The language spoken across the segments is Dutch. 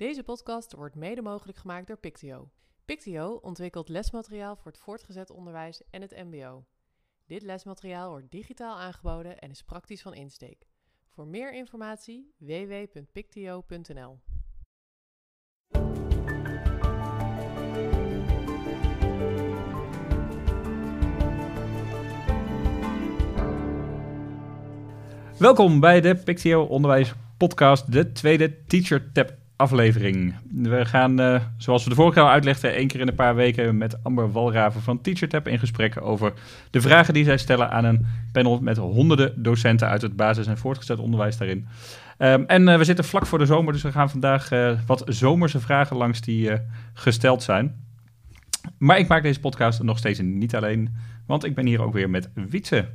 Deze podcast wordt mede mogelijk gemaakt door Pictio. Pictio ontwikkelt lesmateriaal voor het voortgezet onderwijs en het MBO. Dit lesmateriaal wordt digitaal aangeboden en is praktisch van insteek. Voor meer informatie www.pictio.nl. Welkom bij de Pictio Onderwijs Podcast, de tweede Teacher Tab aflevering. We gaan, uh, zoals we de vorige keer al uitlegden, één keer in een paar weken met Amber Walraven van TeacherTap in gesprek over de vragen die zij stellen aan een panel met honderden docenten uit het basis- en voortgezet onderwijs daarin. Um, en uh, we zitten vlak voor de zomer, dus we gaan vandaag uh, wat zomerse vragen langs die gesteld zijn. Maar ik maak deze podcast nog steeds niet alleen, want ik ben hier ook weer met Wietse.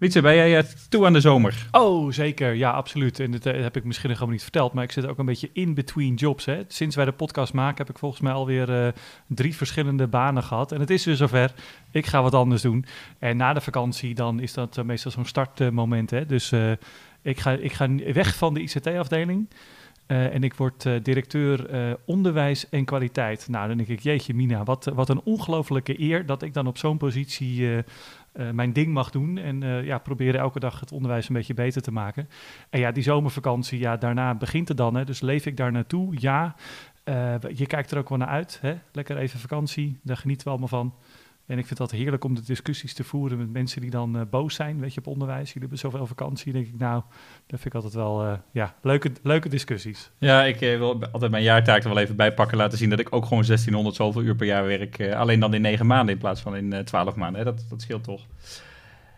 Wietse, ben jij toe aan de zomer? Oh, zeker. Ja, absoluut. En dat heb ik misschien nog helemaal niet verteld, maar ik zit ook een beetje in between jobs. Hè. Sinds wij de podcast maken heb ik volgens mij alweer uh, drie verschillende banen gehad. En het is weer zover. Ik ga wat anders doen. En na de vakantie dan is dat meestal zo'n startmoment. Dus ik, ga, ik ga weg van de ICT-afdeling. En ik word directeur onderwijs en kwaliteit. Nou, dan denk ik, jeetje Mina, wat, wat een ongelofelijke eer dat ik dan op zo'n positie mijn ding mag doen. En ja, proberen elke dag het onderwijs een beetje beter te maken. En ja, die zomervakantie, ja, daarna begint het dan. Hè, dus leef ik daar naartoe? Ja. je kijkt er ook wel naar uit. Hè? Lekker even vakantie, daar genieten we allemaal van. En ik vind dat heerlijk om de discussies te voeren met mensen die dan uh, boos zijn, weet je, op onderwijs. Jullie hebben zoveel vakantie, denk ik, nou, dat vind ik altijd wel, uh, ja, leuke, leuke discussies. Ja, ik uh, wil altijd mijn jaartaak er wel even bijpakken, laten zien dat ik ook gewoon 1600 zoveel uur per jaar werk. alleen dan in negen maanden in plaats van in 12 maanden. Hè? Dat, dat scheelt toch.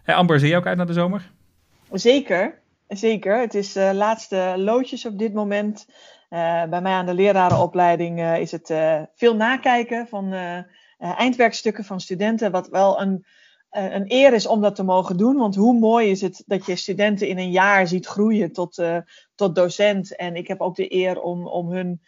Hey, Amber, zie je ook uit naar de zomer? Zeker, zeker. Het is laatste loodjes op dit moment. bij mij aan de lerarenopleiding is het veel nakijken van uh, eindwerkstukken van studenten, wat wel een, uh, een eer is om dat te mogen doen. Want hoe mooi is het dat je studenten in een jaar ziet groeien tot, uh, tot docent. En ik heb ook de eer om, om hun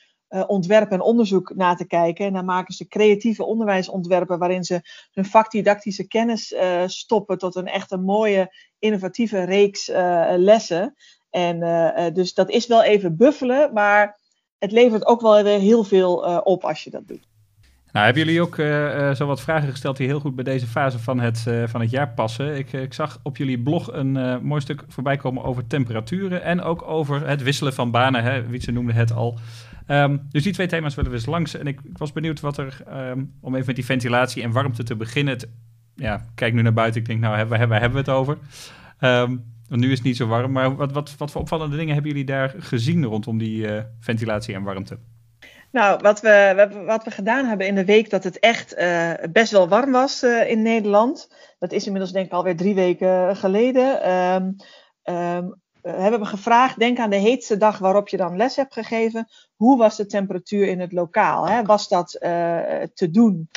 ontwerp en onderzoek na te kijken. En dan maken ze creatieve onderwijsontwerpen waarin ze hun vakdidactische kennis stoppen tot een echt een mooie, innovatieve reeks lessen. En dus dat is wel even buffelen, maar het levert ook wel heel veel op als je dat doet. Nou, hebben jullie ook uh, uh, zo wat vragen gesteld die heel goed bij deze fase van het, uh, van het jaar passen? Ik, ik zag op jullie blog een mooi stuk voorbij komen over temperaturen en ook over het wisselen van banen. Hè? Wietse noemde het al. Um, dus die twee thema's willen we eens langs. En ik, ik was benieuwd wat er, um, om even met die ventilatie en warmte te beginnen. Ja, kijk nu naar buiten. Ik denk, nou, waar hebben, hebben we het over? Um, want nu is het niet zo warm. Maar wat, wat, wat voor opvallende dingen hebben jullie daar gezien rondom die ventilatie en warmte? Nou, wat we, wat we gedaan hebben in de week dat het echt uh, best wel warm was uh, in Nederland. Dat is inmiddels denk ik alweer drie weken geleden. Um, hebben we gevraagd, denk aan de heetste dag waarop je dan les hebt gegeven. Hoe was de temperatuur in het lokaal? Hè? Was dat te doen?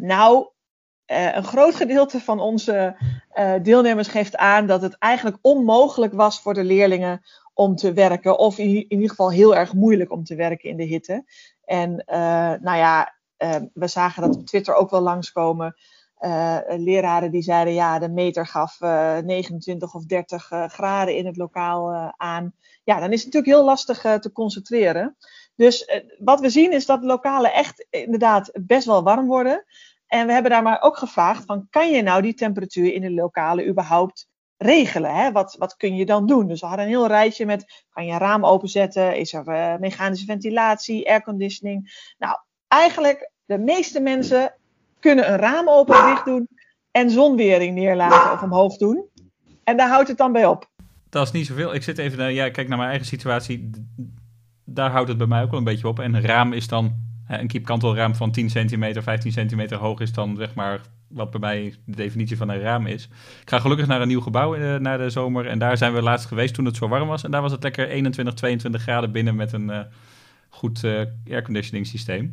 nou, een groot gedeelte van onze deelnemers geeft aan dat het eigenlijk onmogelijk was voor de leerlingen om te werken. Of in, in, ieder geval heel erg moeilijk om te werken in de hitte. En uh, nou ja, uh, we zagen dat op Twitter ook wel langskomen. Uh, leraren die zeiden ja, de meter gaf 29 of 30 graden in het lokaal aan. Ja, dan is het natuurlijk heel lastig te concentreren. Dus wat we zien is dat lokalen echt inderdaad best wel warm worden. En we hebben daar maar ook gevraagd van kan je nou die temperatuur in de lokalen überhaupt regelen. Hè? Wat, wat kun je dan doen? Dus we hadden een heel rijtje met, kan je een raam openzetten? Is er uh, mechanische ventilatie, airconditioning? Nou, eigenlijk de meeste mensen kunnen een raam open en dicht doen en zonwering neerlaten of omhoog doen. En daar houdt het dan bij op. Dat is niet zoveel. Ik zit even ja, kijk naar mijn eigen situatie. Daar houdt het bij mij ook wel een beetje op. En een raam is dan, een kiepkantelraam van 10 centimeter, 15 centimeter hoog is dan zeg maar wat bij mij de definitie van een raam is. Ik ga gelukkig naar een nieuw gebouw uh, naar de zomer. En daar zijn we laatst geweest toen het zo warm was. En daar was het lekker 21, 22 graden binnen met een uh, goed uh, airconditioning systeem.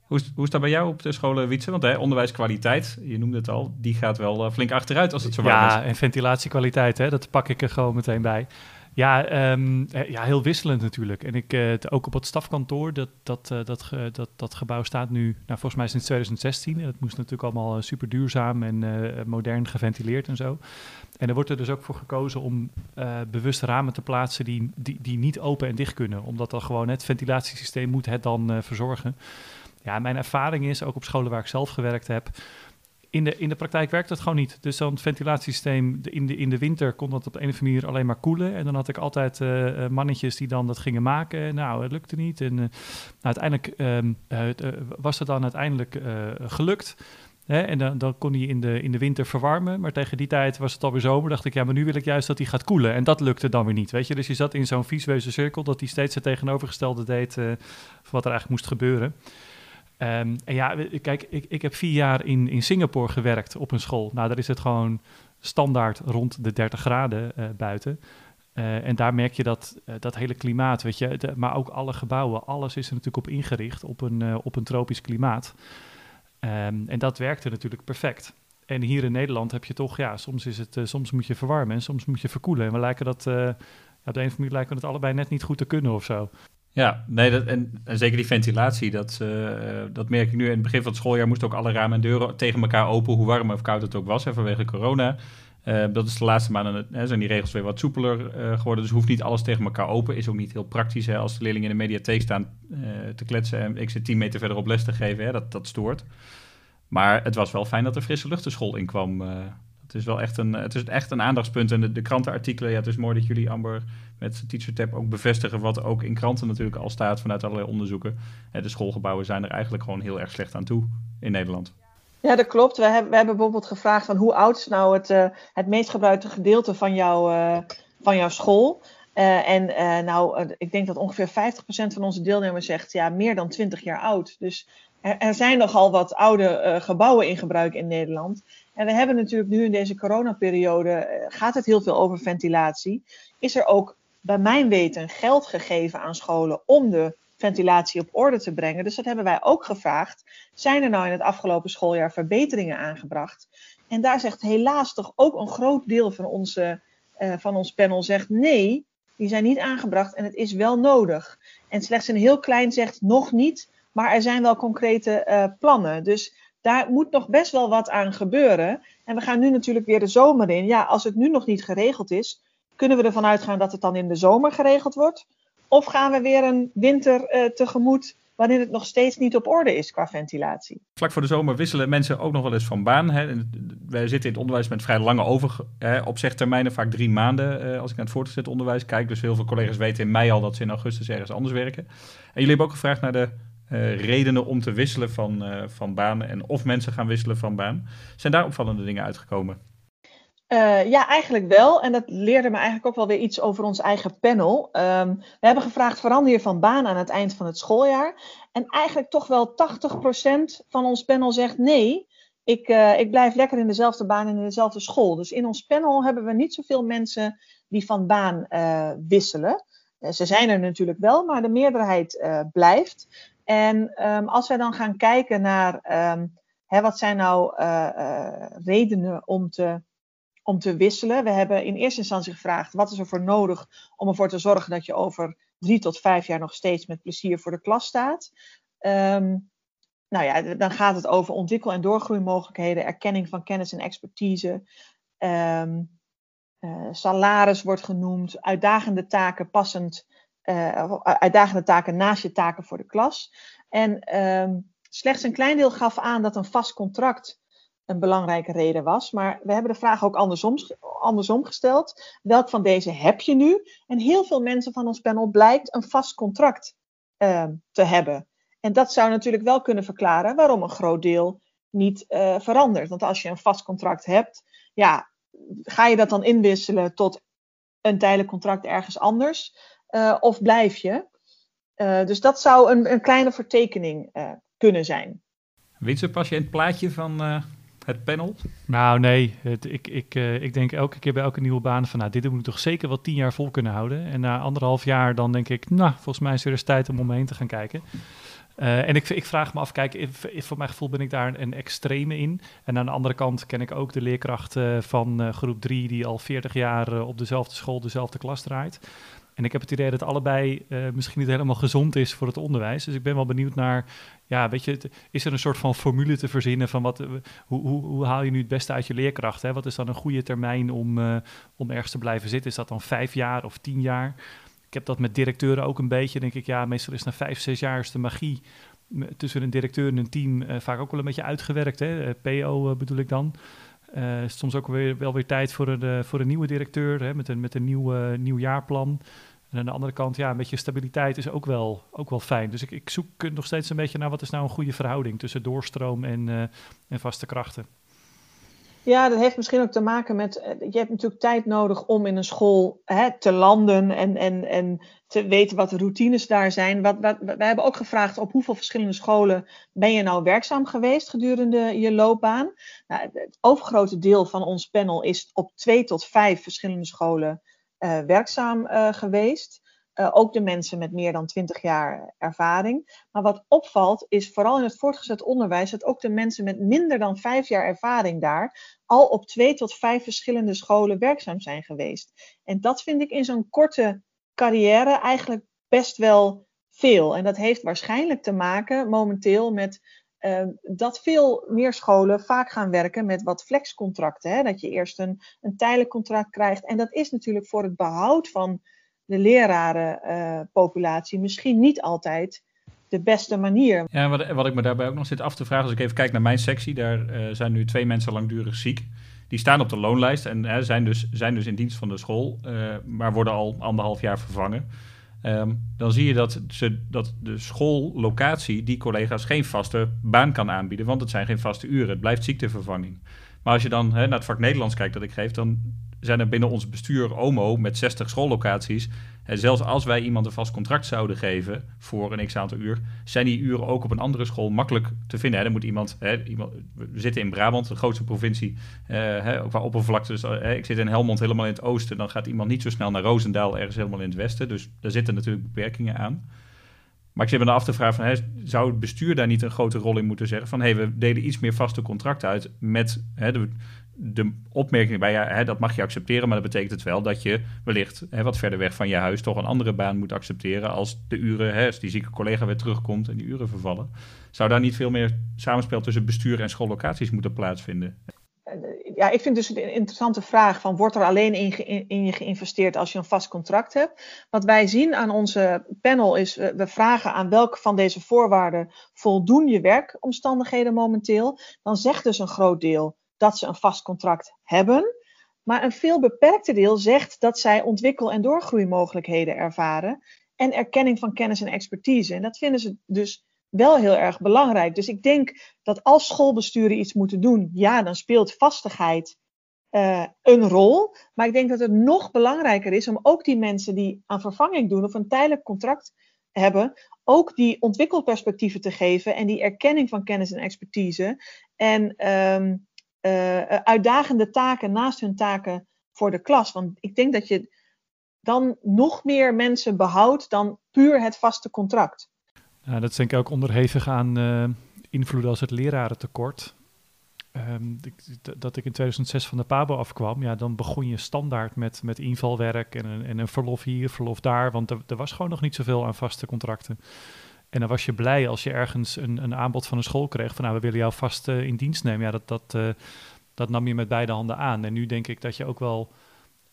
Hoe is, hoe is dat bij jou op de scholen, Wietse? Want hè, onderwijskwaliteit, je noemde het al, die gaat wel flink achteruit als het zo warm ja, is. Ja, en ventilatiekwaliteit, hè, dat pak ik er gewoon meteen bij. Ja, ehm, eh, ja, heel wisselend natuurlijk. En ik, uh, ook op het stafkantoor, dat, dat, uh, dat, dat, dat gebouw staat nu, nou, volgens mij sinds 2016. En dat moest natuurlijk allemaal super duurzaam en modern geventileerd en zo. En er wordt er dus ook voor gekozen om bewust ramen te plaatsen die, die, die niet open en dicht kunnen. Omdat dan gewoon het ventilatiesysteem moet het dan verzorgen. Ja, mijn ervaring is, ook op scholen waar ik zelf gewerkt heb, in de, in de praktijk werkt dat gewoon niet. Dus zo'n ventilatiesysteem, in de, in de winter kon dat op een of andere manier alleen maar koelen. En dan had ik altijd uh, mannetjes die dan dat gingen maken. Nou, het lukte niet. En uh, nou, uiteindelijk um, was het dan uiteindelijk gelukt. Hè? En dan, dan kon hij in de, in de winter verwarmen. Maar tegen die tijd was het alweer zomer. Dacht ik, ja, maar nu wil ik juist dat hij gaat koelen. En dat lukte dan weer niet, weet je. Dus je zat in zo'n visueuze cirkel dat hij steeds het tegenovergestelde deed van wat er eigenlijk moest gebeuren. Um, en ja, kijk, ik, ik heb vier jaar in, in Singapore gewerkt op een school. Nou, daar is het gewoon standaard rond de 30 graden uh, buiten. Uh, en daar merk je dat, uh, dat hele klimaat, weet je, maar ook alle gebouwen, alles is er natuurlijk op ingericht, op een, op een tropisch klimaat. Um, en dat werkte natuurlijk perfect. En hier in Nederland heb je toch, ja, soms, is het, soms moet je verwarmen en soms moet je verkoelen. En we lijken dat, op de een of andere manier lijken we het allebei net niet goed te kunnen of zo. Ja, nee, dat, en, zeker die ventilatie, dat, uh, dat merk ik nu. In het begin van het schooljaar moesten ook alle ramen en deuren tegen elkaar open, hoe warm of koud het ook was, vanwege corona. Uh, dat is de laatste maanden, hè, zijn die regels weer wat soepeler uh, geworden. Dus hoeft niet alles tegen elkaar open. Is ook niet heel praktisch hè, als de leerlingen in de mediatheek staan te kletsen en ik zit 10 meter verderop les te geven. Hè, dat, dat stoort. Maar het was wel fijn dat er frisse lucht de school in kwam. Het is wel echt een, het is echt een aandachtspunt. En de, krantenartikelen, ja, het is mooi dat jullie, Amber, met TeacherTap ook bevestigen wat ook in kranten natuurlijk al staat vanuit allerlei onderzoeken. De schoolgebouwen zijn er eigenlijk gewoon heel erg slecht aan toe in Nederland. Ja, dat klopt. We hebben, we hebben bijvoorbeeld gevraagd van hoe oud is nou het, uh, het meest gebruikte gedeelte van, jou, uh, van jouw school. En nou, ik denk dat ongeveer 50% van onze deelnemers zegt ja, meer dan 20 jaar oud. Dus er, zijn nogal wat oude gebouwen in gebruik in Nederland. En we hebben natuurlijk nu in deze coronaperiode, gaat het heel veel over ventilatie. Is er ook bij mijn weten geld gegeven aan scholen om de ventilatie op orde te brengen. Dus dat hebben wij ook gevraagd. Zijn er nou in het afgelopen schooljaar verbeteringen aangebracht? En daar zegt helaas toch ook een groot deel van, onze, uh, van ons panel zegt nee, die zijn niet aangebracht en het is wel nodig. En slechts een heel klein zegt nog niet, maar er zijn wel concrete uh, plannen. Dus daar moet nog best wel wat aan gebeuren. En we gaan nu natuurlijk weer de zomer in. Ja, als het nu nog niet geregeld is, kunnen we ervan uitgaan dat het dan in de zomer geregeld wordt? Of gaan we weer een winter uh, tegemoet waarin het nog steeds niet op orde is qua ventilatie? Vlak voor de zomer wisselen mensen ook nog wel eens van baan. Hè. Wij zitten in het onderwijs met vrij lange over, opzegtermijnen, vaak drie maanden uh, als ik naar het voortgezet onderwijs kijk. Dus heel veel collega's weten in mei al dat ze in augustus ergens anders werken. En jullie hebben ook gevraagd naar de uh, redenen om te wisselen van, van banen en of mensen gaan wisselen van baan. Zijn daar opvallende dingen uitgekomen? Uh, ja, eigenlijk wel. En dat leerde me eigenlijk ook wel weer iets over ons eigen panel. Um, we hebben gevraagd: verander je van baan aan het eind van het schooljaar? En eigenlijk toch wel 80% van ons panel zegt nee. Ik, uh, ik blijf lekker in dezelfde baan en in dezelfde school. Dus in ons panel hebben we niet zoveel mensen die van baan uh, wisselen. ze zijn er natuurlijk wel, maar de meerderheid blijft. En um, als wij dan gaan kijken naar um, hè, wat zijn nou redenen om te om te wisselen. We hebben in eerste instantie gevraagd: wat is er voor nodig om ervoor te zorgen dat je over drie tot vijf jaar nog steeds met plezier voor de klas staat? Um, nou ja, dan gaat het over ontwikkel- en doorgroeimogelijkheden, erkenning van kennis en expertise. Uh, salaris wordt genoemd, uitdagende taken passend, uh, uitdagende taken naast je taken voor de klas. En um, slechts een klein deel gaf aan dat een vast contract een belangrijke reden was. Maar we hebben de vraag ook andersom, gesteld. Welk van deze heb je nu? En heel veel mensen van ons panel blijkt een vast contract uh, te hebben. En dat zou natuurlijk wel kunnen verklaren waarom een groot deel niet uh, verandert. Want als je een vast contract hebt, ja, ga je dat dan inwisselen tot een tijdelijk contract ergens anders? Uh, of blijf je? dus dat zou een, een kleine vertekening kunnen zijn. Ze pas je in het plaatje van het panel? Nou, nee. Het, ik, ik, uh, ik denk elke keer bij elke nieuwe baan van, nou, dit moet ik toch zeker wel tien jaar vol kunnen houden. En na anderhalf jaar dan denk ik, nou, volgens mij is er eens tijd om omheen te gaan kijken. Uh, en ik, ik, vraag me af, kijk, if, if, voor mijn gevoel ben ik daar een, extreme in. En aan de andere kant ken ik ook de leerkracht uh, van uh, groep 3 die al 40 jaar op dezelfde school dezelfde klas draait. En ik heb het idee dat allebei misschien niet helemaal gezond is voor het onderwijs. Dus ik ben wel benieuwd naar, ja, weet je, is er een soort van formule te verzinnen van wat, hoe, hoe, hoe haal je nu het beste uit je leerkracht? Hè? Wat is dan een goede termijn om, om ergens te blijven zitten? Is dat dan vijf jaar of tien jaar? Ik heb dat met directeuren ook een beetje. Denk ik, ja, meestal is na vijf, zes jaar is de magie tussen een directeur en een team vaak ook wel een beetje uitgewerkt. Hè? Eh, PO bedoel ik dan. Soms ook weer, wel weer tijd voor een, voor een nieuwe directeur hè? met een, met een nieuw, nieuw jaarplan. En aan de andere kant, ja, een beetje stabiliteit is ook wel, ook wel fijn. Dus ik, ik zoek nog steeds een beetje naar wat is nou een goede verhouding tussen doorstroom en, en vaste krachten. Ja, dat heeft misschien ook te maken met. Eh, je hebt natuurlijk tijd nodig om in een school hè, te landen en, en, en te weten wat de routines daar zijn. Wat, wat, wij hebben ook gevraagd op hoeveel verschillende scholen ben je nou werkzaam geweest gedurende je loopbaan. Nou, het overgrote deel van ons panel is op twee tot vijf verschillende scholen uh, werkzaam uh, geweest. Uh, ook de mensen met meer dan 20 jaar ervaring. Maar wat opvalt is vooral in het voortgezet onderwijs dat ook de mensen met minder dan vijf jaar ervaring daar al op twee tot vijf verschillende scholen werkzaam zijn geweest. En dat vind ik in zo'n korte carrière eigenlijk best wel veel. En dat heeft waarschijnlijk te maken momenteel met uh, dat veel meer scholen vaak gaan werken met wat flexcontracten. Hè? Dat je eerst een, een tijdelijk contract krijgt. En dat is natuurlijk voor het behoud van de lerarenpopulatie misschien niet altijd de beste manier. Ja, wat, wat, ik me daarbij ook nog zit af te vragen, als ik even kijk naar mijn sectie, daar uh, zijn nu twee mensen langdurig ziek. Die staan op de loonlijst en zijn, dus, zijn dus in dienst van de school, uh, maar worden al anderhalf jaar vervangen. Um, dan zie je dat, ze, dat de schoollocatie die collega's geen vaste baan kan aanbieden, want het zijn geen vaste uren. Het blijft ziektevervanging. Maar als je dan hè, naar het vak Nederlands kijkt dat ik geef, dan zijn er binnen ons bestuur OMO met 60 schoollocaties. En zelfs als wij iemand een vast contract zouden geven voor een x aantal uur, zijn die uren ook op een andere school makkelijk te vinden. Dan moet iemand, hè, iemand, we zitten in Brabant, de grootste provincie, uh, hè, qua oppervlakte. Dus, uh, ik zit in Helmond helemaal in het oosten. Dan gaat iemand niet zo snel naar Roosendaal, ergens helemaal in het westen. Dus daar zitten natuurlijk beperkingen aan. Maar ik zit me af te vragen, van, hè, zou het bestuur daar niet een grote rol in moeten zeggen? Van, hé, hey, we delen iets meer vaste contracten uit met hè, de, de opmerking bij ja, hè, dat mag je accepteren, maar dat betekent het wel dat je wellicht wat verder weg van je huis toch een andere baan moet accepteren als de uren, als die zieke collega weer terugkomt en die uren vervallen. Zou daar niet veel meer samenspel tussen bestuur en schoollocaties moeten plaatsvinden? Ja, ik vind dus een interessante vraag van wordt er alleen in, je geïnvesteerd als je een vast contract hebt? Wat wij zien aan onze panel is, we vragen aan welke van deze voorwaarden voldoen je werkomstandigheden momenteel. Dan zegt dus een groot deel dat ze een vast contract hebben. Maar een veel beperkter deel zegt dat zij ontwikkel- en doorgroeimogelijkheden ervaren. En erkenning van kennis en expertise. En dat vinden ze dus wel heel erg belangrijk. Dus ik denk dat als schoolbesturen iets moeten doen, ja, dan speelt vastigheid uh, een rol. Maar ik denk dat het nog belangrijker is om ook die mensen die aan vervanging doen of een tijdelijk contract hebben, ook die ontwikkelperspectieven te geven en die erkenning van kennis en expertise. En um, uh, uitdagende taken naast hun taken voor de klas. Want ik denk dat je dan nog meer mensen behoudt dan puur het vaste contract. Ja, dat is denk ik ook onderhevig aan uh, invloeden als het lerarentekort. Um, dat ik in 2006 van de PABO afkwam, ja, dan begon je standaard met, met invalwerk en een, en een verlof hier, verlof daar. Want er, er was gewoon nog niet zoveel aan vaste contracten. En dan was je blij als je ergens een, een aanbod van een school kreeg van nou, we willen jou vast uh, in dienst nemen. Ja, dat, dat, dat nam je met beide handen aan. En nu denk ik dat je ook wel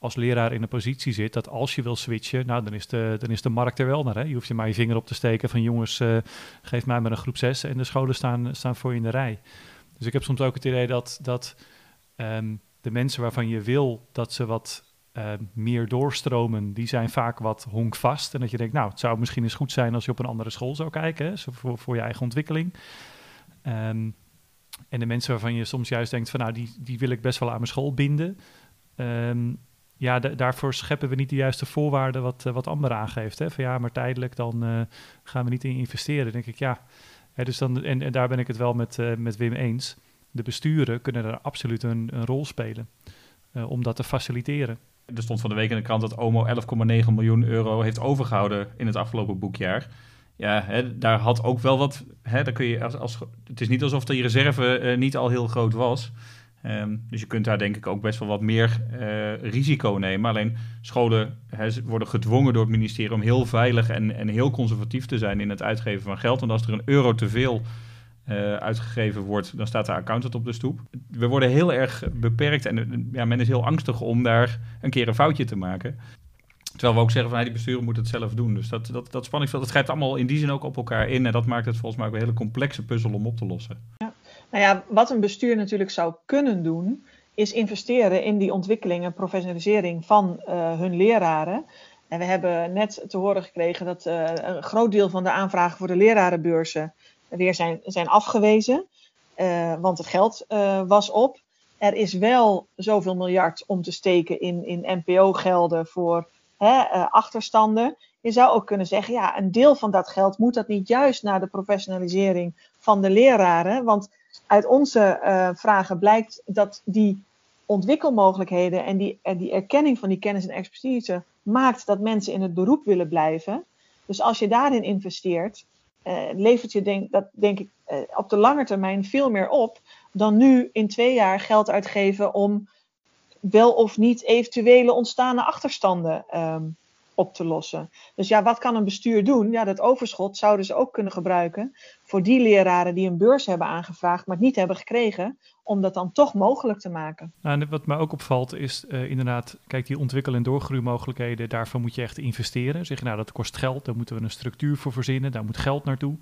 als leraar in een positie zit dat als je wil switchen, nou dan is de, dan is de markt er wel naar. Hè? Je hoeft je maar je vinger op te steken van jongens, uh, geef mij maar een groep 6 en de scholen staan, staan voor je in de rij. Dus ik heb soms ook het idee dat, dat um, de mensen waarvan je wil dat ze wat uh, meer doorstromen, die zijn vaak wat honkvast. En dat je denkt, nou, het zou misschien eens goed zijn als je op een andere school zou kijken, hè, voor, voor je eigen ontwikkeling. Um, en de mensen waarvan je soms juist denkt van, nou, die, die wil ik best wel aan mijn school binden. Ja, daarvoor scheppen we niet de juiste voorwaarden wat, uh, wat Amber aangeeft. Hè? Van ja, maar tijdelijk dan uh, gaan we niet in investeren. denk ik, ja. Hè, dus dan, en, en, daar ben ik het wel met, uh, met Wim eens. de besturen kunnen daar absoluut een, een rol spelen om dat te faciliteren. Er stond van de week in de krant dat OMO 11,9 miljoen euro heeft overgehouden in het afgelopen boekjaar. Ja, hè, daar had ook wel wat. Hè, daar kun je als, als, het is niet alsof die reserve niet al heel groot was. Ehm, dus je kunt daar denk ik ook best wel wat meer uh, risico nemen. Alleen scholen worden gedwongen door het ministerie om heel veilig en, en heel conservatief te zijn in het uitgeven van geld. Want als er een euro te veel uh, uitgegeven wordt, dan staat de accountant op de stoep. We worden heel erg beperkt en ja, men is heel angstig om daar een keer een foutje te maken. Terwijl we ook zeggen van hey, die besturen moeten het zelf doen. Dus dat, dat, dat spanningsveld, dat grijpt allemaal in die zin ook op elkaar in. En dat maakt het volgens mij ook een hele complexe puzzel om op te lossen. Ja. Nou ja, wat een bestuur natuurlijk zou kunnen doen, is investeren in die ontwikkeling en professionalisering van uh, hun leraren. En we hebben net te horen gekregen dat uh, een groot deel van de aanvragen voor de lerarenbeurzen weer zijn, zijn afgewezen, uh, want het geld was op. Er is wel zoveel miljard om te steken in, in NPO-gelden voor hè, achterstanden. Je zou ook kunnen zeggen, ja, een deel van dat geld moet dat niet juist naar de professionalisering van de leraren. Want uit onze uh, vragen blijkt dat die ontwikkelmogelijkheden en die, en die erkenning van die kennis en expertise maakt dat mensen in het beroep willen blijven. Dus als je daarin investeert, uh, levert je denk, dat denk ik uh, op de lange termijn veel meer op dan nu in twee jaar geld uitgeven om wel of niet eventuele ontstaande achterstanden um, op te lossen. Dus ja, wat kan een bestuur doen? Ja, dat overschot zouden ze ook kunnen gebruiken voor die leraren die een beurs hebben aangevraagd, maar het niet hebben gekregen, om dat dan toch mogelijk te maken. Nou, en wat mij ook opvalt is uh, inderdaad, kijk, die ontwikkel- en doorgroeimogelijkheden, daarvan moet je echt investeren. Zeg je, nou, dat kost geld, daar moeten we een structuur voor verzinnen, daar moet geld naartoe.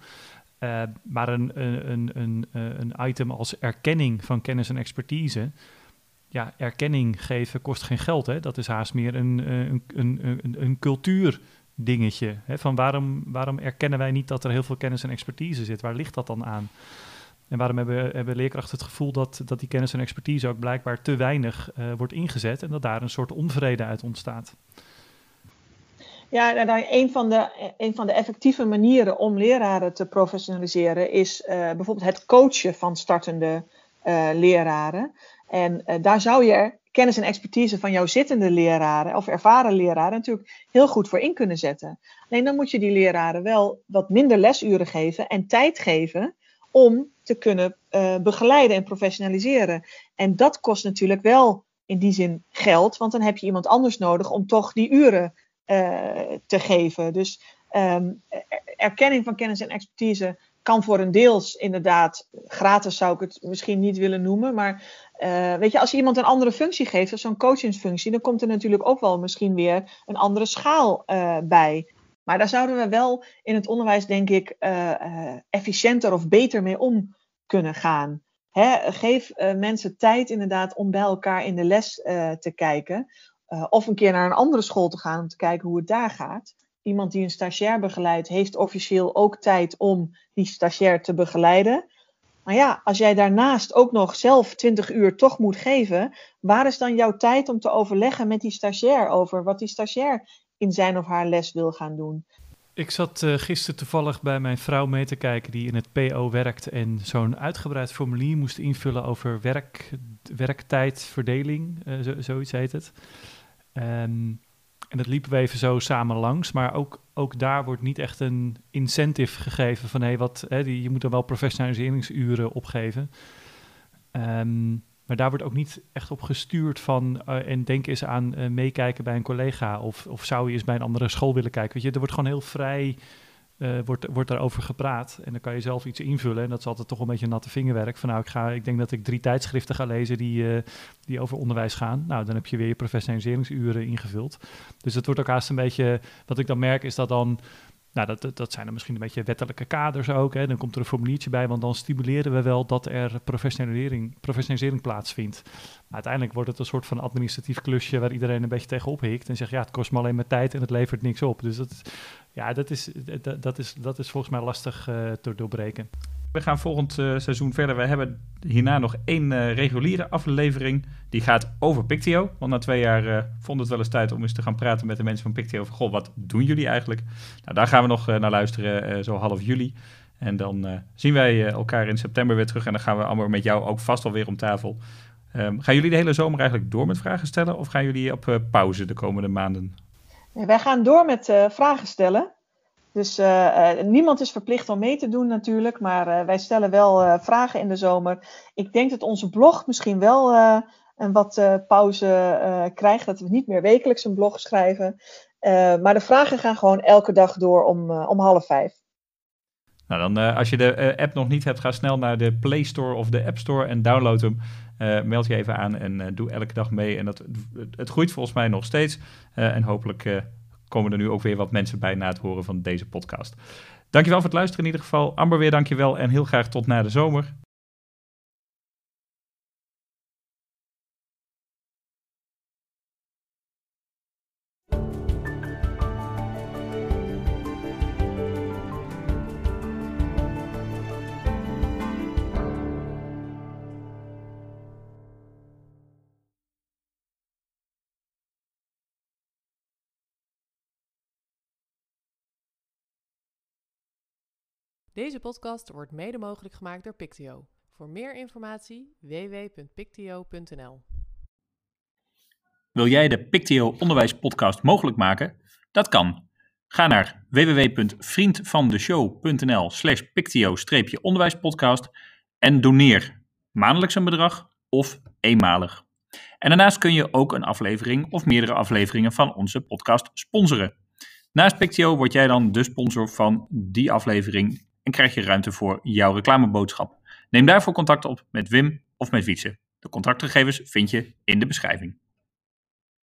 Uh, maar een, een, een, eh, een item als erkenning van kennis en expertise, ja, erkenning geven kost geen geld. Hè? Dat is haast meer een, eh, een, een, een, een. Hè? Van waarom, waarom erkennen wij niet dat er heel veel kennis en expertise zit? Waar ligt dat dan aan? En waarom hebben, hebben leerkrachten het gevoel dat, dat die kennis en expertise ook blijkbaar te weinig uh, wordt ingezet en dat daar een soort onvrede uit ontstaat? Ja, nou, een, van de, een van de effectieve manieren om leraren te professionaliseren is uh, bijvoorbeeld het coachen van startende leraren. En uh, daar zou je kennis en expertise van jouw zittende leraren of ervaren leraren natuurlijk heel goed voor in kunnen zetten. Alleen dan moet je die leraren wel wat minder lesuren geven en tijd geven om te kunnen uh, begeleiden en professionaliseren. En dat kost natuurlijk wel in die zin geld, want dan heb je iemand anders nodig om toch die uren uh, te geven. Dus um, erkenning van kennis en expertise kan voor een deels inderdaad, gratis zou ik het misschien niet willen noemen, maar uh, weet je, als je iemand een andere functie geeft, zo'n coachingsfunctie, dan komt er natuurlijk ook wel misschien weer een andere schaal uh, bij. Maar daar zouden we wel in het onderwijs, denk ik, uh, efficiënter of beter mee om kunnen gaan. Hè, geef mensen tijd inderdaad om bij elkaar in de les te kijken. of een keer naar een andere school te gaan om te kijken hoe het daar gaat iemand die een stagiair begeleidt, heeft officieel ook tijd om die stagiair te begeleiden. Maar ja, als jij daarnaast ook nog zelf 20 uur toch moet geven, waar is dan jouw tijd om te overleggen met die stagiair over wat die stagiair in zijn of haar les wil gaan doen? Ik zat uh, gisteren toevallig bij mijn vrouw mee te kijken die in het PO werkt en zo'n uitgebreid formulier moest invullen over werk, werktijdverdeling, zo, zoiets heet het. Um, en dat liepen we even zo samen langs. Maar ook, ook daar wordt niet echt een incentive gegeven van hé, wat, hè, die, je moet er wel professionaliseringsuren opgeven. Um, maar daar wordt ook niet echt op gestuurd van uh, en denk eens aan uh, meekijken bij een collega of, of zou je eens bij een andere school willen kijken. Weet je, er wordt gewoon heel vrij uh, wordt, wordt daarover gepraat. En dan kan je zelf iets invullen. En dat is altijd toch een beetje natte vingerwerk. Van nou, ik, ga, ik denk dat ik drie tijdschriften ga lezen die, uh, die over onderwijs gaan. Nou, dan heb je weer je professionaliseringsuren ingevuld. Dus het wordt ook haast een beetje... Wat ik dan merk is dat dan nou, dat, dat zijn dan misschien een beetje wettelijke kaders ook. Hè. Dan komt er een formuliertje bij, want dan stimuleren we wel dat er professionalisering, professionalisering plaatsvindt. Maar uiteindelijk wordt het een soort van administratief klusje waar iedereen een beetje tegenop hikt en zegt, ja, het kost me alleen maar tijd en het levert niks op. Dus dat, ja, dat, is, dat, is, dat is volgens mij lastig uh, te doorbreken. We gaan volgend uh, seizoen verder. We hebben hierna nog één uh, reguliere aflevering. Die gaat over Pictio. Want na twee jaar uh, vond het wel eens tijd om eens te gaan praten met de mensen van Pictio. Over, goh, wat doen jullie eigenlijk? Nou, daar gaan we nog naar luisteren, zo half juli. En dan zien wij elkaar in september weer terug. En dan gaan we allemaal met jou ook vast alweer om tafel. Um, gaan jullie de hele zomer eigenlijk door met vragen stellen? Of gaan jullie op pauze de komende maanden? Wij gaan door met vragen stellen. Dus niemand is verplicht om mee te doen natuurlijk, maar wij stellen wel vragen in de zomer. Ik denk dat onze blog misschien wel een wat pauze krijgt, dat we niet meer wekelijks een blog schrijven. maar de vragen gaan gewoon elke dag door om, om half vijf. Nou, dan uh, als je de uh, app nog niet hebt, ga snel naar de Play Store of de App Store en download hem. Uh, meld je even aan en doe elke dag mee. En dat, het, het groeit volgens mij nog steeds. en hopelijk komen er nu ook weer wat mensen bij na het horen van deze podcast. Dankjewel voor het luisteren in ieder geval. Amber weer dankjewel en heel graag tot na de zomer. Deze podcast wordt mede mogelijk gemaakt door Pictio. Voor meer informatie www.pictio.nl. Wil jij de Pictio Onderwijspodcast mogelijk maken? Dat kan. Ga naar www.vriendvandeshow.nl slash pictio-onderwijspodcast en doneer maandelijks een bedrag of eenmalig. En daarnaast kun je ook een aflevering of meerdere afleveringen van onze podcast sponsoren. Naast Pictio word jij dan de sponsor van die aflevering en krijg je ruimte voor jouw reclameboodschap. Neem daarvoor contact op met Wim of met Wietse. De contactgegevens vind je in de beschrijving.